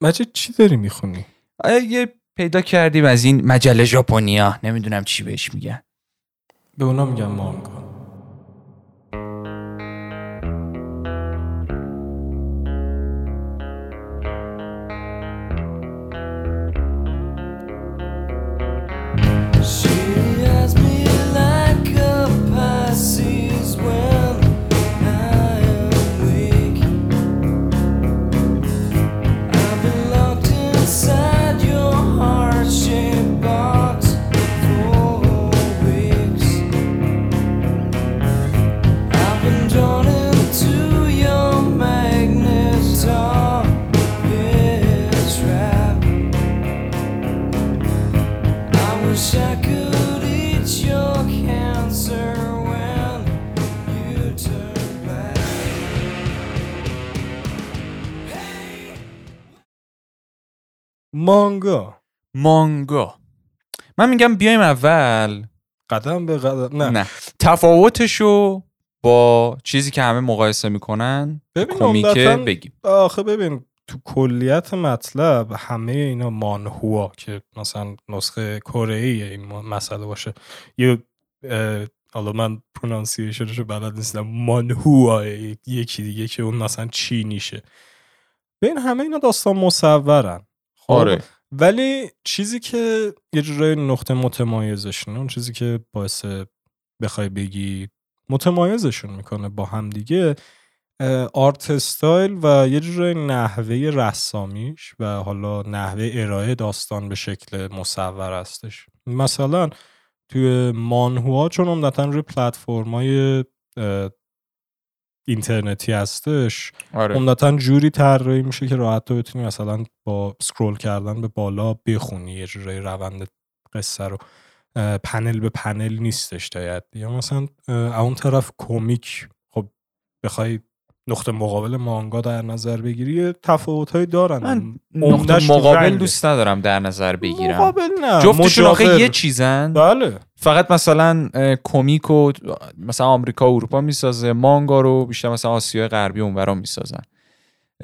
مجید چی داری می‌خونی؟ یه پیدا کردیم از این مجله ژاپنیا؟ نمی‌دونم چی بهش میگن. به اونا میگن مانگا. مانگا. مانگا. من میگم بیایم اول. قدم به قدم. نه, نه. تفاوتشو با چیزی که همه مقایسه می‌کنن کمیکه بگیم. آخه ببین تو کلیت مطلب همه اینا مانهوا که مثلا نسخه کره این مسئله باشه. یه حالا من پرونانسیشنشو بلد نیستم. مانهوا یکی دیگه که اون مثلا چینیشه. ببین همه اینا داستان مصورن؟ آره. ولی چیزی که یه جورای نقطه متمایزشون اون چیزی که باعث بخوای بگی متمایزشون می‌کنه با هم دیگه آرت استایل و یه جورای نحوه رسامیش و حالا نحوه ارائه داستان به شکل مصور هستش. مثلا توی مانهوا چون عمدتا روی پلتفرم‌های اینترنتی هستش. آره. عمدتا جوری طراحی میشه که راحت تو بتونی مثلا با سکرول کردن به بالا بخونی. یه جوری روند قصه رو پنل به پنل نیستش تا یا مثلا اون طرف کمیک خب بخوای نقطه مقابل مانگا در نظر بگیری. تفاوت های دارن. من نقطه مقابل دوست ندارم در نظر بگیرم. مقابل نه. جفتشون آخه یه چیزن. بله. فقط مثلا کمیک و مثلا آمریکا و اروپا می‌سازه. مانگا رو بیشتر مثلا آسیای غربی اونورا می‌سازن.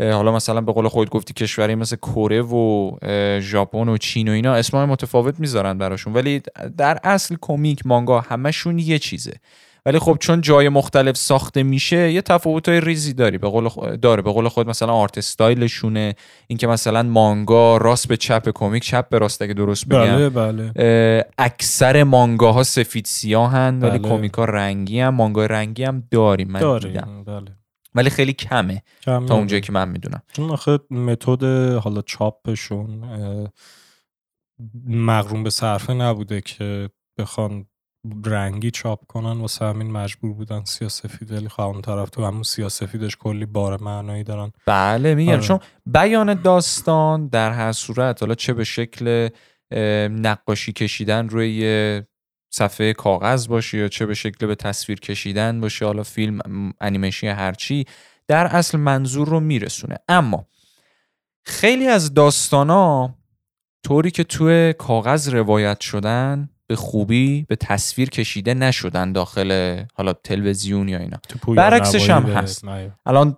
حالا مثلا به قول خود گفتی کشوری مثل کره و ژاپن و چین و اینا اسمای متفاوت می‌ذارن براشون. ولی در اصل کمیک مانگا همشون یه چیزه. ولی خب چون جای مختلف ساخته میشه یه تفاوت های ریزی داری. به قول داره. به قول خود مثلا آرت استایلشونه. اینکه مثلا مانگا راست به چپ کمیک چپ به راست اگه درست بگم. بله بله. اکثر مانگاها سفید سیاهن ولی بله. کمیک ها رنگی هم مانگا رنگی هم داریم من دیدم. بله. ولی خیلی کمه کم تا اونجایی که من می‌دونم. چون آخه متد حالا چاپشون مغروم به صرفه نبوده که بخوان رنگی چاپ کنن واسه همین مجبور بودن سیاسفید. ولی خب اون طرف تو همون سیاسفیدش کلی بار معنایی دارن. بله میگم آره. چون بیان داستان در هر صورت حالا چه به شکل نقاشی کشیدن روی صفحه کاغذ باشه یا چه به شکل به تصویر کشیدن باشه حالا فیلم انیمیشن هرچی در اصل منظور رو میرسونه. اما خیلی از داستانا طوری که توی کاغذ روایت شدن به خوبی به تصویر کشیده نشدن داخل حالا تلویزیون یا اینا. برعکسش هم هست. الان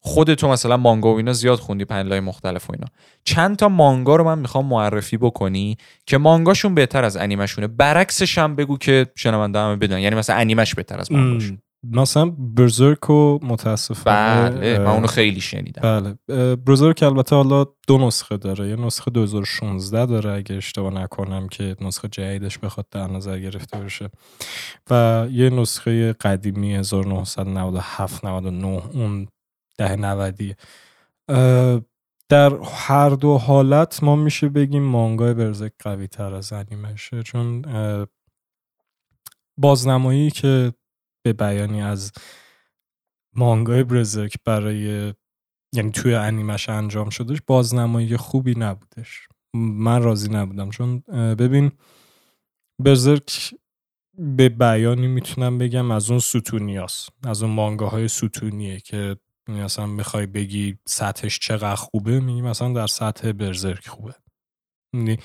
خود تو مثلا مانگا و اینا زیاد خوندی پنلای مختلف و اینا. چند تا مانگا رو من می‌خوام معرفی بکنی که مانگاشون بهتر از انیمشونه. برعکسش هم بگو که شنونده همه بدون یعنی مثلا انیمش بهتر از مانگاشون مثلا برزرک و متاسفانه بله من اونو خیلی شنیدم. بله برزرک البته حالا دو نسخه داره یه نسخه 2016 داره اگه اشتباه نکنم که نسخه جدیدش بخواد در نظر گرفته بشه. و یه نسخه قدیمی 1997 99 اون ده 90 در هر دو حالت ما میشه بگیم مانگای برزرک قوی تر از انیمشه چون بازنمایی که به بیانی از مانگای برزرک برای یعنی توی انیمش انجام شدش بازنمایی خوبی نبودش. من راضی نبودم. چون ببین برزرک به بیانی می‌تونم بگم از اون ستونیاست. از اون مانگاهای ستونیه که مثلا می‌خوای بگی سطحش چقدر خوبه میگی مثلا در سطح برزرک خوبه. یعنی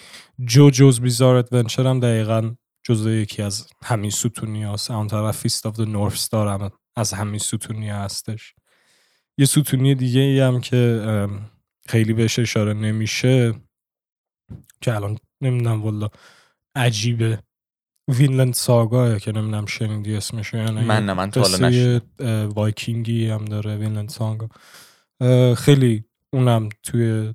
JoJo's Bizarre Adventure هم دقیقا جزو یکی از همین ستونی هست اون طرف Fist of North Star هم از همین ستونی هستش. یه ستونی دیگه ای هم که خیلی بهش اشاره نمیشه که الان نمی‌دونم والا عجیبه. Vinland Saga که نمی‌دونم شنیدی اسمشو یا نه. من نه من تم وایکینگی هم داره Vinland Saga. خیلی اونم توی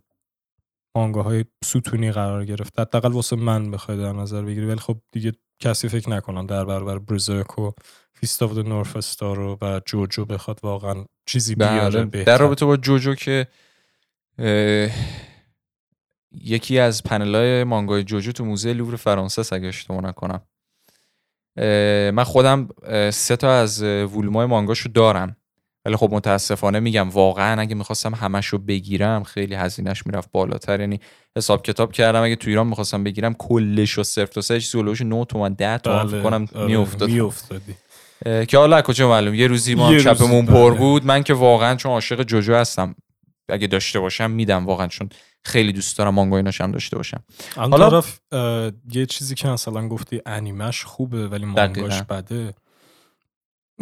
های ستونی قرار گرفت. حداقل واسه من بخوای در نظر بگیری. ولی خب دیگه کسی فکر نکنم در برابر Berserk و Fist of North Star و جوجو بخواد واقعا چیزی بیاره بله. در رابطه با جوجو که یکی از پنل مانگای جوجو تو موزه لوور فرانسه اگه اشتباه نکنم. من خودم سه تا از وولمای مانگاشو دارم. ولی خب متاسفانه میگم واقعا اگه می‌خواستم همش رو بگیرم خیلی هزینهش می‌رفت بالاتر. یعنی حساب کتاب کردم اگه تو ایران می‌خواستم بگیرم کلش و صرف تا سهش سولوش 9 تومن 10 تومن فکر کنم آره، میافتاد. که حالا کجا معلوم یه روزی ما چپمون پر بود. من که واقعا چون عاشق جوجو هستم اگه داشته باشم میدم واقعا چون خیلی دوست دارم مانگا ایناش هم داشته باشم. حالا طرف یه چیزی که مثلا گفتی انیمش خوبه ولی مانگاش بده.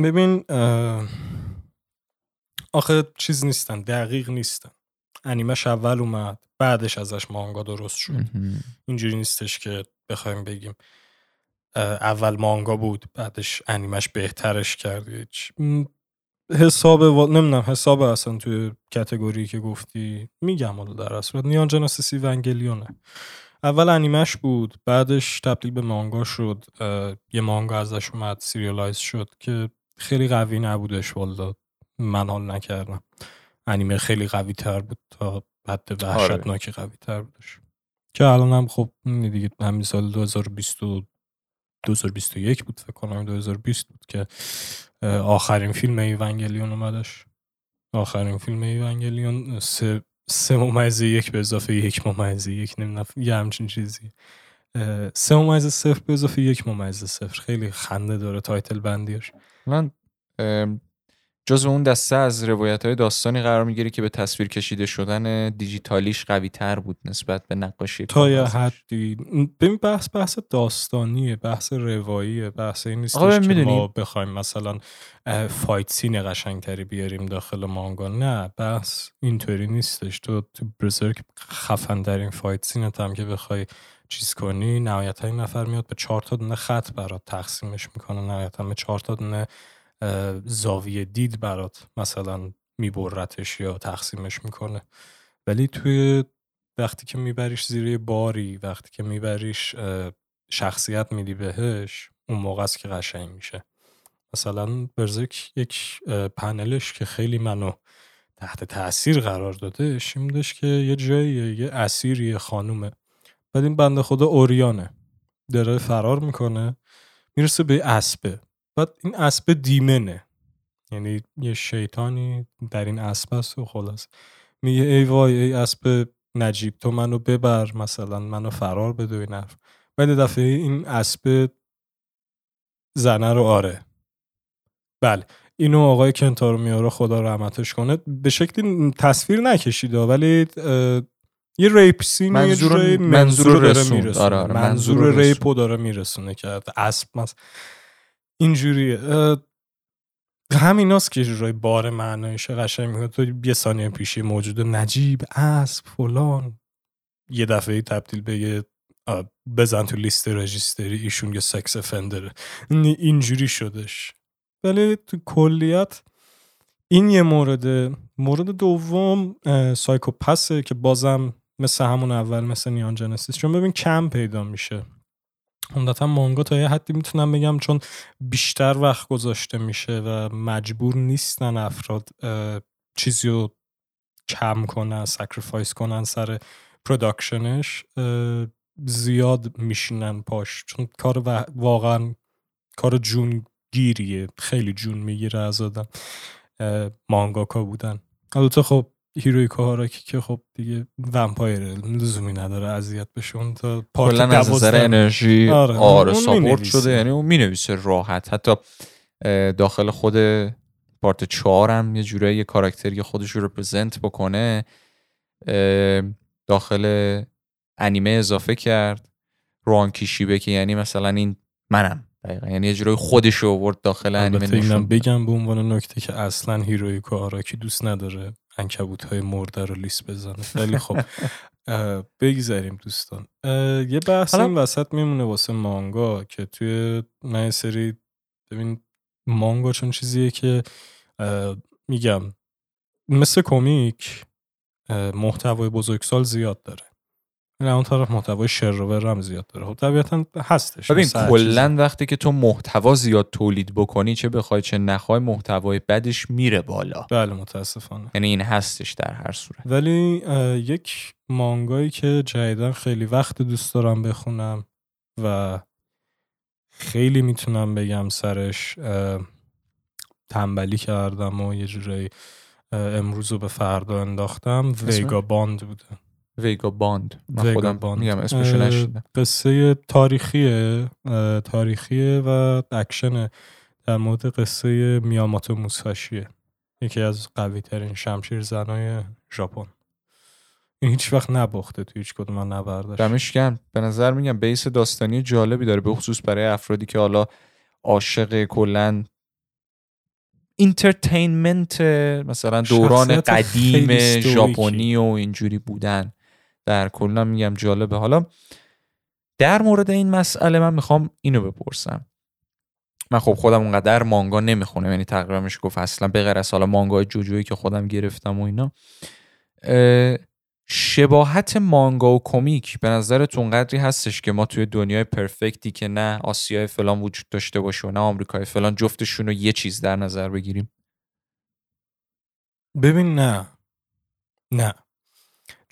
ببین آخه چیز نیستن دقیق نیستن. انیمش اول اومد بعدش ازش مانگا درست شد. اینجوری نیستش که بخوایم بگیم اول مانگا بود بعدش انیمش بهترش کرد. حساب و... نمی‌دونم حساب اصلا توی کتگوری که گفتی میگم حالا در اصل. نیان جناسیس ایونگلیونه. اول انیمش بود بعدش تبدیل به مانگا شد. یه مانگا ازش اومد serialize شد که خیلی قوی نبودش والا من حال نکردم. انیمه خیلی قوی تر بود تا حد وحشتناکی آره. قوی تر بودش. که الان هم خب دیگه همین سال 2020 2021 بود فکر کنم 2020 بود که آخرین فیلم ایونگلیون اومدش. آخرین فیلم ایونگلیون سه سه ممیزه یک به اضافه یک ممیزه یک نمی‌دونم یه همچین چیزی. سه ممیزه صفر به اضافه یک ممیزه صفر. خیلی خنده داره title بندیش. من جز اون دسته از روایت های داستانی قرار می‌گیری که به تصویر کشیده شدن دیجیتالیش قوی تر بود نسبت به نقاشی تا یه حدی. ببین بحث بحث داستانیه بحث رواییه بحث این نیست که ما بخوایم مثلا fight scene قشنگتری بیاریم داخل مانگا. نه بحث اینطوری نیستش. تو تو Berserk خفن ترین fight scene ت هم که بخوای چیز کنی نهایتا این نفر میاد به چهار تا دونه خط برات تقسیمش می‌کنه. نهایتا به چهار تا دونه زاویه دید برات مثلا میبرتش یا تقسیمش می‌کنه. ولی توی وقتی که میبریش زیر باری وقتی که میبریش شخصیت میدی بهش اون موقع است که قشنگ میشه. مثلا برزک یک پنلش که خیلی منو تحت تاثیر قرار داده این که یه جایی یه اسیری خانومه. بعد این بنده خدا اوریانه. داره فرار می‌کنه می‌رسه به اسبه. بعد این اسب دیمنه. یعنی یه شیطانی در این اسب هست و خلاص میگه ای وای ای اسب نجیب تو منو ببر مثلا منو فرار بده این حرف. بعد دفعه این اسب زنه رو آره. بله. اینو آقای کنتارو میاره خدا رحمتش کنه. به شکلی تصویر نکشیده ولی یه ریپ سین منظور یه منظور, داره میرسونه. آره آره منظور, منظور ریپو داره میرسونه که اسب مثلا. اینجوریه. همیناست که جورای بار معنایش قشنگ می‌کنه. تو یه ثانیه پیشی موجود نجیب اسب فلان. یه دفعه تبدیل به یه بزن تو لیست رجیستری ایشون یه سکس افندره. اینجوری شدش. ولی تو کلیت این یه مورد مورد دوم Psycho-Pass ه که بازم مثل همون اول مثل Neon Genesis چون ببین کم پیدا میشه. عمدتا مانگا تا یه حدی می‌تونم بگم چون بیشتر وقت گذاشته میشه و مجبور نیستن افراد چیزی رو کم کنن sacrifice کنن سر production ش زیاد میشینن پاش. چون کار واقعا کار جون گیریه خیلی جون می‌گیره از آدم مانگاکا بودن. البته خب هیروی کاراکی که خب دیگه ومپایره لزومی نداره اذیت بشون تا پارت از نظر انرژی آره, آره ساپورت شده یعنی اون می‌نویسه راحت. حتی داخل خود پارت چهار هم یه جورایی یه کاراکتری خودش رو رپرزنت بکنه. داخل انیمه اضافه کرد. روان کیشیبه که یعنی مثلا این منم. دقیقا. یعنی یه جورایی خودش رو آورد داخل انیمه بگم به عنوان نکته که اصلا هیروی آراکی دوست نداره. انکبوت های مرده رو لیست بزنه. خیلی خب بگذاریم دوستان. یه بحث این وسط میمونه واسه مانگا که توی نه سری ببین مانگا چون چیزیه که میگم مثل کمیک محتوای بزرگسال زیاد داره. این اون طرف محتوای شر هم زیاد داره. خب طبیعتا هستش ببین کلا وقتی که تو محتوا زیاد تولید بکنی چه بخوای چه نخوای محتوای بدش میره بالا. بله متاسفانه. یعنی این هستش در هر صورت. ولی یک مانگایی که جدیدا خیلی وقت دوست دارم بخونم و خیلی می‌تونم بگم سرش تنبلی کردم و یه جورایی امروز رو به فردا انداختم. Vagabond بوده. Vagabond. من خودم باند. میگم اسمشو نشنیدم. قصه تاریخیه تاریخیه و اکشنه. در مورد قصه میاماتو موساشیه. یکی از قوی ترین شمشیر زنای ژاپن. این هیچ وقت نباخته تو هیچ کدوم نبردش. دمش گرم. به نظر میگم base داستانی جالبی داره به خصوص برای افرادی که حالا عاشق کلا entertainment مثلا دوران قدیم ژاپنی و اینجوری بودن. در کلا میگم جالبه. حالا در مورد این مسئله من می‌خوام اینو بپرسم. من خب خودم اونقدر مانگا نمی‌خونم یعنی تقریبا میشه گفت اصلا به غیر از حالا مانگا جوجویی که خودم گرفتم و اینا. شباهت مانگا و کمیک به نظرتون قدری هستش که ما توی دنیای perfect ی که نه آسیای فلان وجود داشته باشه و نه آمریکای فلان جفتشون رو یه چیز در نظر بگیریم؟ ببین نه. نه.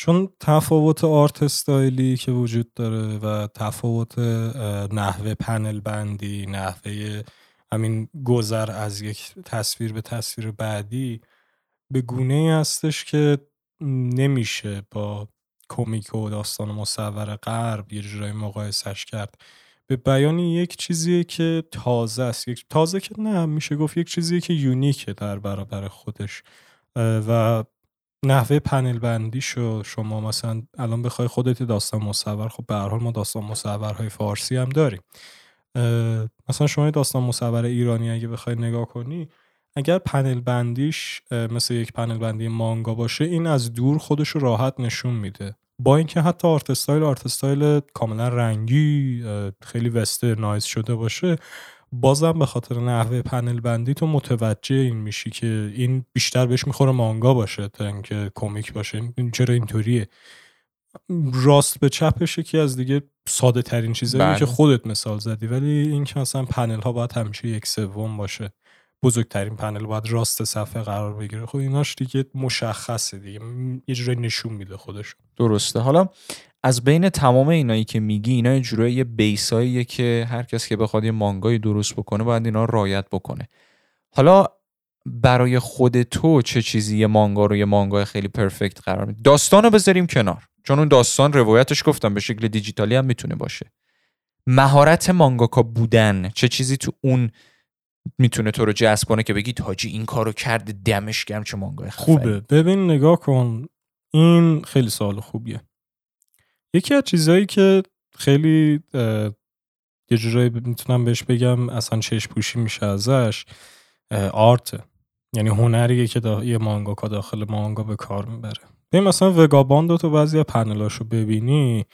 چون تفاوت آرت استایلی که وجود داره و تفاوت نحوه پنل بندی نحوه همین گذر از یک تصویر به تصویر بعدی به گونه ای هستش که نمیشه با کمیک و داستان مصور غرب یه جورایی مقایسش کرد. به بیان یک چیزیه که تازه است. یک تازه که نه میشه گفت یک چیزیه که یونیکه در برابر خودش. و نحوه پنل بندی شو شما مثلا الان بخوای خودت داستان مصور خب به هر حال ما داستان مصورهای فارسی هم داریم. مثلا شما داستان مصور ایرانی اگه بخوای نگاه کنی اگر پنل بندیش مثل یک پنل بندی مانگا باشه این از دور خودش رو راحت نشون میده. با اینکه حتی art style art style کاملا رنگی خیلی westernize شده باشه بازم به خاطر نحوه پنل بندی تو متوجه این میشی که این بیشتر بهش می‌خوره مانگا باشه تا اینکه کمیک باشه. این چرا اینطوریه؟ راست به چپش یکی از دیگه ساده ترین چیزایی که بله. خودت مثال زدی. ولی این که مثلا پنل ها باید همیشه یک سوم باشه. بزرگترین پنل باید راست صفحه قرار بگیره. خب ایناش دیگه مشخصه دیگه. یه جوری نشون میده خودش درسته. حالا از بین تمام اینایی که میگی اینا جورایی یه بیساییه که هر کس که بخواد یه مانگایی درست بکنه باید اینا رایت بکنه. حالا برای خود تو چه چیزی یه مانگا رو یه مانگای خیلی پرفکت قرار میده داستانو بذاریم کنار. چون اون داستان روایتش گفتم به شکل دیجیتالی هم می‌تونه باشه. مهارت مانگاکا بودن چه چیزی تو اون می‌تونه تو رو جذب کنه که بگی تاجی این کارو کرده دمش گرم چه مانگای خوبه. ببین نگاه کن. این خیلی سوال خوبیه. یکی از چیزهایی که خیلی یه جورایی می‌تونم بهش بگم اصلا چشم پوشی میشه ازش آرت یعنی هنریه که دا یه مانگاکا داخل مانگا به کار می‌بره. ببین مثلا وگاباند تو بعضی پنلاشو ببینی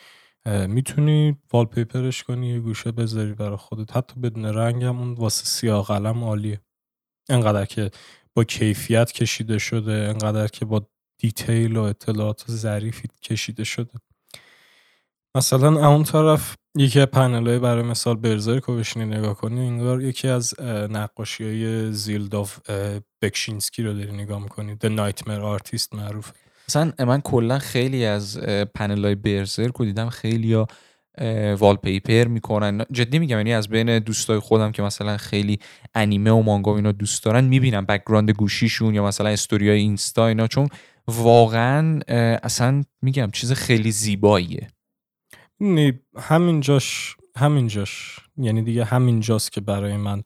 می‌تونی والپیپرش کنی گوشه بذاری برای خودت. حتی بدون رنگ هم اون واسه سیاه قلم عالیه. انقدر که با کیفیت کشیده شده انقدر که با دیتیل و اطلاعات ظریفی کشیده شده. مثلا اون طرف یکی از پنل برای مثال برزر رو بشینی نگاه کنی انگار یکی از نقاشی های زیلداف بکشینسکی رو داری نگاه می‌کنی. The Nightmare Artist معروف مثلا من کلا خیلی از پنل های Berserk رو دیدم خیلی ها wallpaper می‌کنن. جدی میگم یعنی از بین دوستای خودم که مثلا خیلی انیمه و مانگا اینا دوست دارن می‌بینم background گوشیشون یا مثلا استوریای اینستا اینا. چون واقعا اصلا میگم چیز خیلی زیباییه. همینجاش همینجاش یعنی دیگه همینجاست که برای من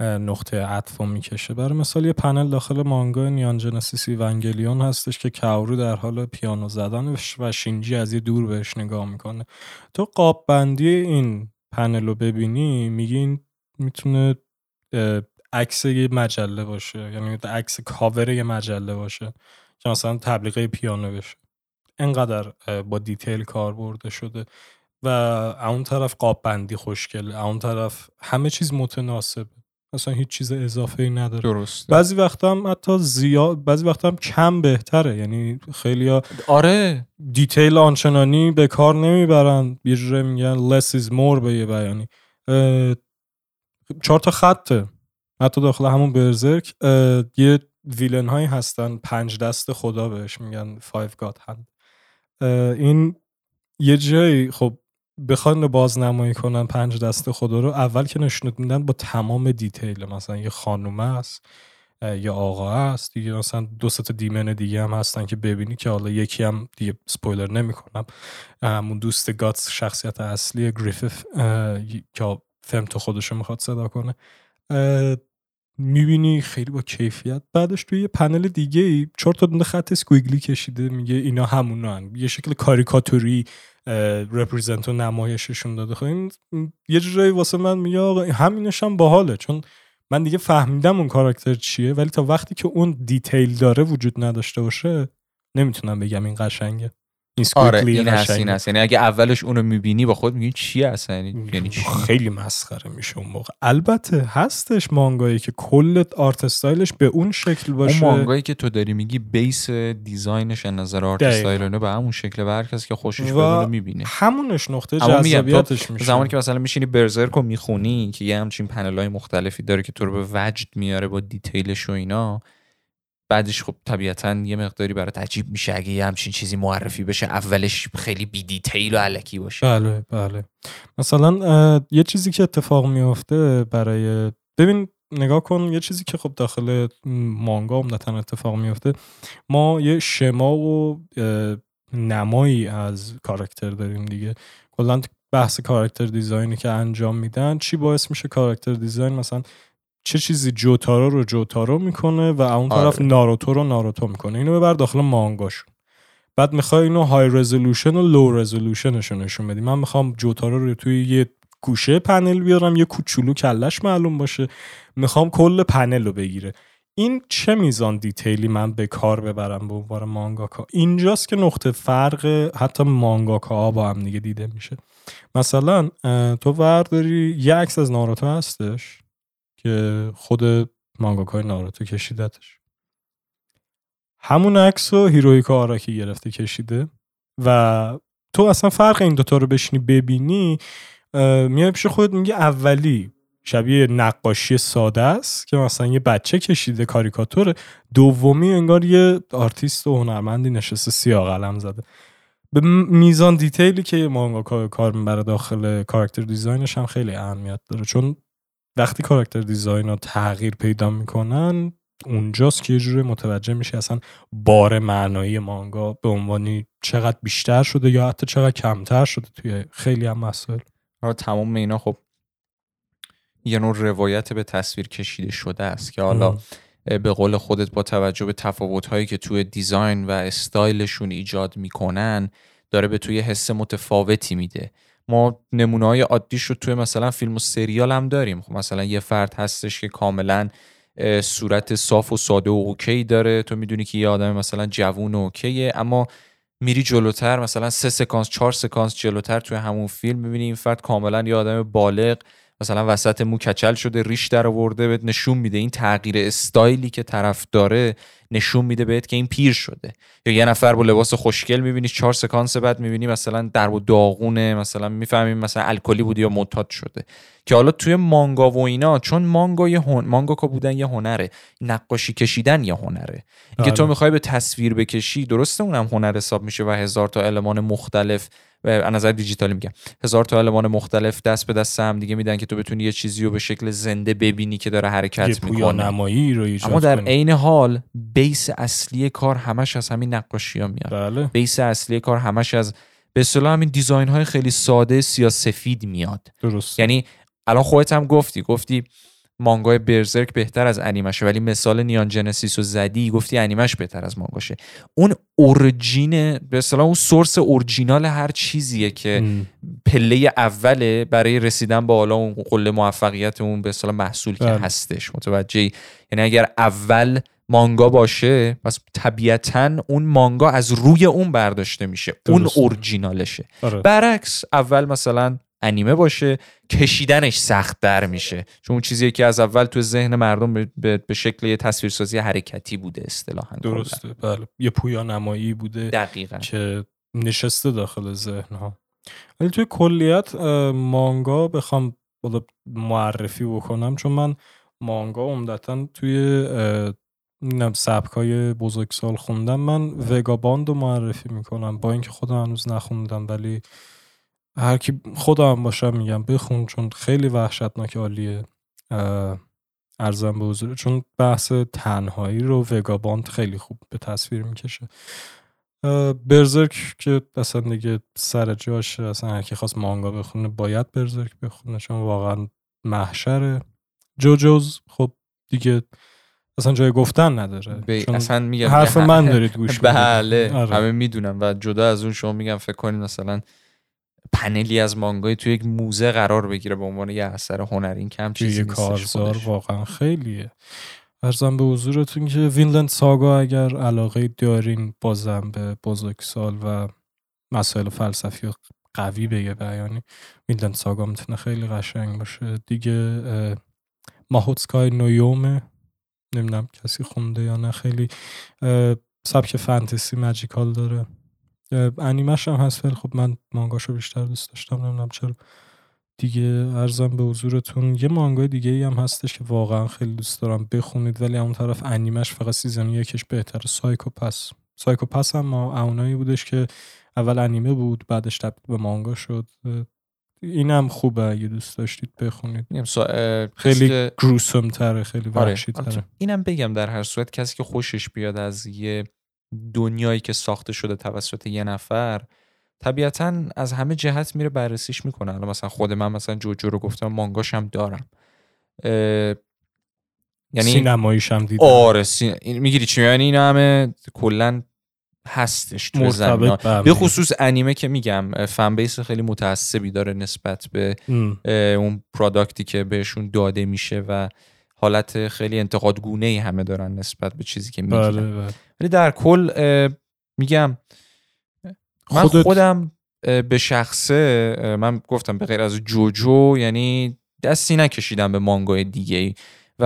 نقطه عطف می‌کشه. برای مثال یه پنل داخل مانگا Neon Genesis Evangelion هستش که کاورو در حال پیانو زدن و شینجی از یه دور بهش نگاه می‌کنه. تو قاب بندی این پنل رو ببینی میگی می‌تونه عکس یه مجله باشه یعنی عکس کاور یه مجله باشه که مثلا تبلیغه پیانو بشه. انقدر با دیتیل کار برده شده و اون طرف قاب بندی خوشگله اون طرف همه چیز متناسبه اصلا هیچ چیز اضافه ای نداره. درست بعضی وقتا هم حتی زیاد بعضی وقتا هم کم بهتره یعنی خیلی ها آره. detail آنچنانی به کار نمی‌برن یه جوری میگن less is more به یه بیانی. چهار تا خطه حتی داخل همون Berserk یه villain هایی هستن پنج دست خدا بهش میگن five god hand. این یه جایی خب بخوان بازنمایی کنن پنج دست خدا رو اول که نشونت میدن با تمام detail مثلا یه خانومه است یا آقا است دیگه مثلا دو تا demon دیگه هم هستن که ببینی که حالا یکی هم دیگه سپویلر نمی‌کنم. همون دوست گاتس شخصیت اصلی گریفیث که فمتو خودشو می‌خواد صدا کنه. می‌بینی خیلی با کیفیت. بعدش توی یه پنل دیگه ای چهار تا دونه خط squiggly کشیده میگه اینا همونان یه شکل کاریکاتوری represent و نمایششون داده. خب یه جورایی واسه من میگه آقا همینش هم باحاله. چون من دیگه فهمیدم اون کاراکتر چیه ولی تا وقتی که اون detail داره وجود نداشته باشه نمی‌تونم بگم این قشنگه. آره این هست این هست. یعنی اگه اولش اونو می‌بینی با خود میگی چی اصلا یعنی خیلی مسخره میشه اون موقع. البته هستش مانگایی که کل art style ش به اون شکل باشه. اون مانگایی که تو داری میگی base design ش از نظر art style به همون شکل به هر کسی که خوشش بیاد می‌بینه. همونش نقطه جذابیتش میشه. زمانی که مثلا میشینی Berserk رو می‌خونی که یه همچین پنل مختلفی داره که تو رو به وجد میاره با detail ش و اینا بعدش خب طبیعتا یه مقداری برات عجیب میشه اگه یه همچین چیزی معرفی بشه اولش خیلی بی دیتیل و علکی باشه. بله بله. مثلا یه چیزی که اتفاق میفته برای ببین نگاه کن یه چیزی که خب داخل مانگا عمدتا اتفاق میفته ما یه شما و نمایی از کاراکتر داریم دیگه. کلا بحث کاراکتر دیزاینی که انجام میدن چی باعث میشه کاراکتر دیزاین مثلا چه چیزی جوتارو رو جوتارو می‌کنه و اون طرف آره. ناروتو رو ناروتو می‌کنه. اینو ببر داخل مانگاشون. بعد می‌خوای اینو high resolution و low resolution ش نشون بدی. من می‌خوام جوتارو رو توی یه گوشه پنل بیارم یه کوچولو کلش معلوم باشه. می‌خوام کل پنل رو بگیره. این چه میزان detail ی من به کار ببرم به عنوان مانگاکا؟ اینجاست که نقطه فرق حتی مانگاکا ها با هم دیگه دیده میشه. مثلا تو ورداری یه عکس از ناروتو هستش؟ که خود مانگاکای ناروتو کشیدتش. همون عکس رو هیروهیکو آراکی گرفته کشیده و تو اصلا فرق این دوتا رو بشینی ببینی میای پیش خودت میگه اولی شبیه نقاشی ساده است که مثلا یه بچه کشیده کاریکاتوره دومی انگار یه آرتیست و هنرمندی نشسته سیاه قلم زده. به میزان detail ی که مانگاکا کار می‌بره داخل character design ش هم خیلی اهمیت داره چون وقتی character design ها تغییر پیدا می‌کنن اونجاست که یه جوری متوجه میشه اصلا بار معنایی مانگا به عنوانی چقدر بیشتر شده یا حتی چقدر کمتر شده توی خیلی هم مسائل. آره تمام اینا خب یه نوع روایت به تصویر کشیده شده است که حالا به قول خودت با توجه به تفاوت هایی که توی design و استایلشون ایجاد می‌کنن داره به توی حس متفاوتی میده. ما نمونه های عادیش رو توی مثلا فیلم و سریال هم داریم. خب مثلا یه فرد هستش که کاملا صورت صاف و ساده و اوکی داره. تو می‌دونی که یه آدم مثلا جوون و اوکیه. اما میری جلوتر مثلا سه سکانس چهار سکانس جلوتر توی همون فیلم می‌بینی این فرد کاملا یه آدم بالغ مثلا وسط مو کچل شده ریش در آورده بهت نشون میده. این تغییر استایلی که طرف داره نشون میده بهت که این پیر شده. یا یه نفر با لباس خوشگل می‌بینی چهار سکانس بعد می‌بینی مثلا در و داغونه مثلا می‌فهمیم مثلا الکلی بوده یا معتاد شده. که حالا توی مانگا و اینا چون مانگا یه هن... مانگا که بودن یه هنره. نقاشی کشیدن یه هنره. که تو بله. می‌خوای به تصویر بکشی درسته اونم هنر حساب میشه و هزار تا المان مختلف از نظر دیجیتالی میگم. هزار تا المان مختلف دست به دست هم دیگه میدن که تو بتونی یه چیزی رو به شکل زنده ببینی که داره حرکت می‌کنه. نمایی رو اما در عین حال بیس اصلی کار همش از همین نقاشی ها میاد. بله. بیس اصلی کار همش از به اصطلاح همین دیزاین های خیلی ساده سیاه سفید میاد. درست. یعنی الان خودت هم گفتی گفتی مانگای برزرک بهتر از انیمشه ولی مثال نیان جنسیس و زدی گفتی انیمش بهتر از مانگاشه. اون اورجین به اصطلاح اون سورس اورجینال هر چیزیه که پله اوله برای رسیدن به حالا اون قله موفقیت اون به اصطلاح محصول که بله. هستش. متوجه یعنی اگر اول مانگا باشه پس طبیعتا اون مانگا از روی اون برداشته میشه. اون درسته. اورجینالشه. آره. برعکس اول مثلا انیمه باشه کشیدنش سخت در میشه. چون اون چیزیه که از اول تو ذهن مردم به, به, شکل یه تصویرسازی حرکتی بوده اصطلاحا. درسته. بله. یه پویا نمایی بوده دقیقا. که نشسته داخل ذهن ها ولی توی کلیت مانگا بخوام معرفی بکنم چون من مانگا عمدتا توی نم سبک های بزرگسال خوندم. من وگاباند رو معرفی می‌کنم. با اینکه خودم هنوز نخوندم ولی هر کی خودم باشم میگم بخون چون خیلی وحشتناک عالیه ارزم به حضور چون بحث تنهایی رو وگاباند خیلی خوب به تصویر می‌کشه برزرک که اصلا دیگه سر جاشه اصلا هر کی خواست مانگا بخونه باید برزرک بخونه چون واقعا محشره جوجوز خب دیگه اصلا جای گفتن نداره اصلا میگم حرف من دارید گوش. بله آره. همه می‌دونم و جدا از اون شما میگم فکر کنید مثلا پنلی از مانگای توی یک موزه قرار بگیره به عنوان یه اثر هنری این کم چیزی کارزار. واقعا خیلیه. ارزم به حضورتون که وینلند ساگا اگر علاقه دارین بازم به بزرگسال و مسائل فلسفی و قوی بگه بیانی وینلند ساگا می‌تونه خیلی قشنگ باشه. دیگه اه، ماهوتسکای نویومه نمی‌دونم کسی خونده یا نه خیلی سبک فانتزی magical داره. انیمش هم هست ولی خب من مانگاشو بیشتر دوست داشتم نمی‌دونم چرا دیگه عرضم به حضورتون. یه مانگای دیگه ای هم هستش که واقعا خیلی دوست دارم بخونید ولی اون طرف انیمش فقط season یکش بهتره. Psycho-Pass Psycho-Pass هم اونایی بودش که اول انیمه بود بعدش تبدیل به مانگا شد. اینم خوبه اگه دوست داشتید بخونید. سا... خیلی که- gruesome تره خیلی آره. وحشی تره البته اینم بگم در هر صورت کسی که خوشش بیاد از یه دنیایی که ساخته شده توسط یه نفر طبیعتا از همه جهت میره بررسیش می‌کنه. الان مثلا خود من مثلا جوجو رو گفتم مانگاش هم دارم. یعنی سینماییش هم دیدم. آره سی... این- می‌گیری چی؟ یعنی این همه کلا هستش تو زمین. به. خصوص انیمه که میگم fan base خیلی متعصبی داره نسبت به ام. اون product ی که بهشون داده میشه و حالت خیلی انتقادگونه ای همه دارن نسبت به چیزی که میگن بله بله. ولی در کل میگم من خودت- خودم به شخصه من گفتم به غیر از جوجو یعنی دستی نکشیدم به مانگای دیگه ای. و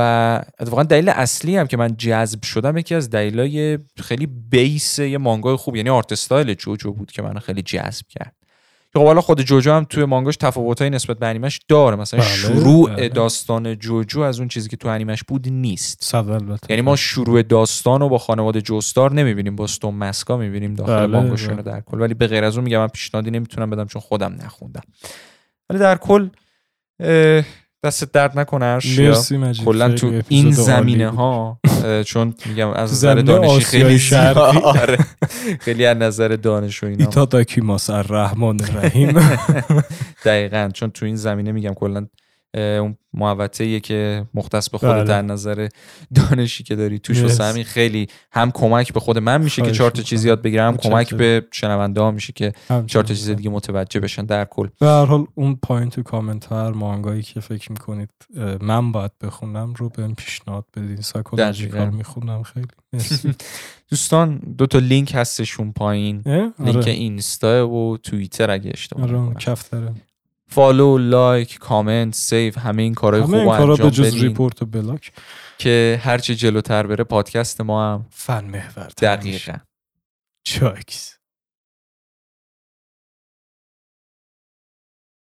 اتفاقا دلیل اصلی هم که من جذب شدم یکی از دلایل خیلی بیس یه مانگای خوب یعنی آرت استایل جوجو بود که منو خیلی جذب کرد. که خب حالا خود جوجو هم توی مانگاش تفاوتایی نسبت به انیمش داره. مثلا بله، شروع بله. داستان جوجو از اون چیزی که تو انیمش بود نیست. یعنی ما شروع داستان رو با خانواده جوستار نمی‌بینیم با ستون مسکا می‌بینیم داخل بله، مانگاشون بله. در کل. ولی به غیر از اون میگم من پیشنهادی نمی‌تونم بدم چون خودم نخوندم. ولی در کل دست درد نکنه ارشیا مرسی مجید کلا تو این زمینه. ها چون میگم از نظر دانشی خیلی شرقی. آره. خیلی از نظر دانش و اینا ایتا داکی ماس الرحمن الرحیم دقیقا چون تو این زمینه میگم کلا اون محوطه که مختص به خودت بله. در نظر دانشی که داری توش واسه مرسی. همین خیلی هم کمک به خود من میشه که چهار تا. چیز یاد بگیرم هم کمک. به شنونده ها میشه که. چهار تا چیز دیگه متوجه بشن در کل به هر حال اون پایین تو کامنت ها هر مانگایی که فکر می‌کنید من باید بخونم رو بهم پیشنهاد بدین psychological. می‌خونم خیلی دوستان دو تا لینک هستش اون پایین؟ لینک آره اینستا و توییتر اگه اشتباه آره نکنم follow like comment save همه این کارهای همه خوب این کارا به جز report و block که هرچی جلوتر بره پادکست ما هم فن محور دقیقا. چاکس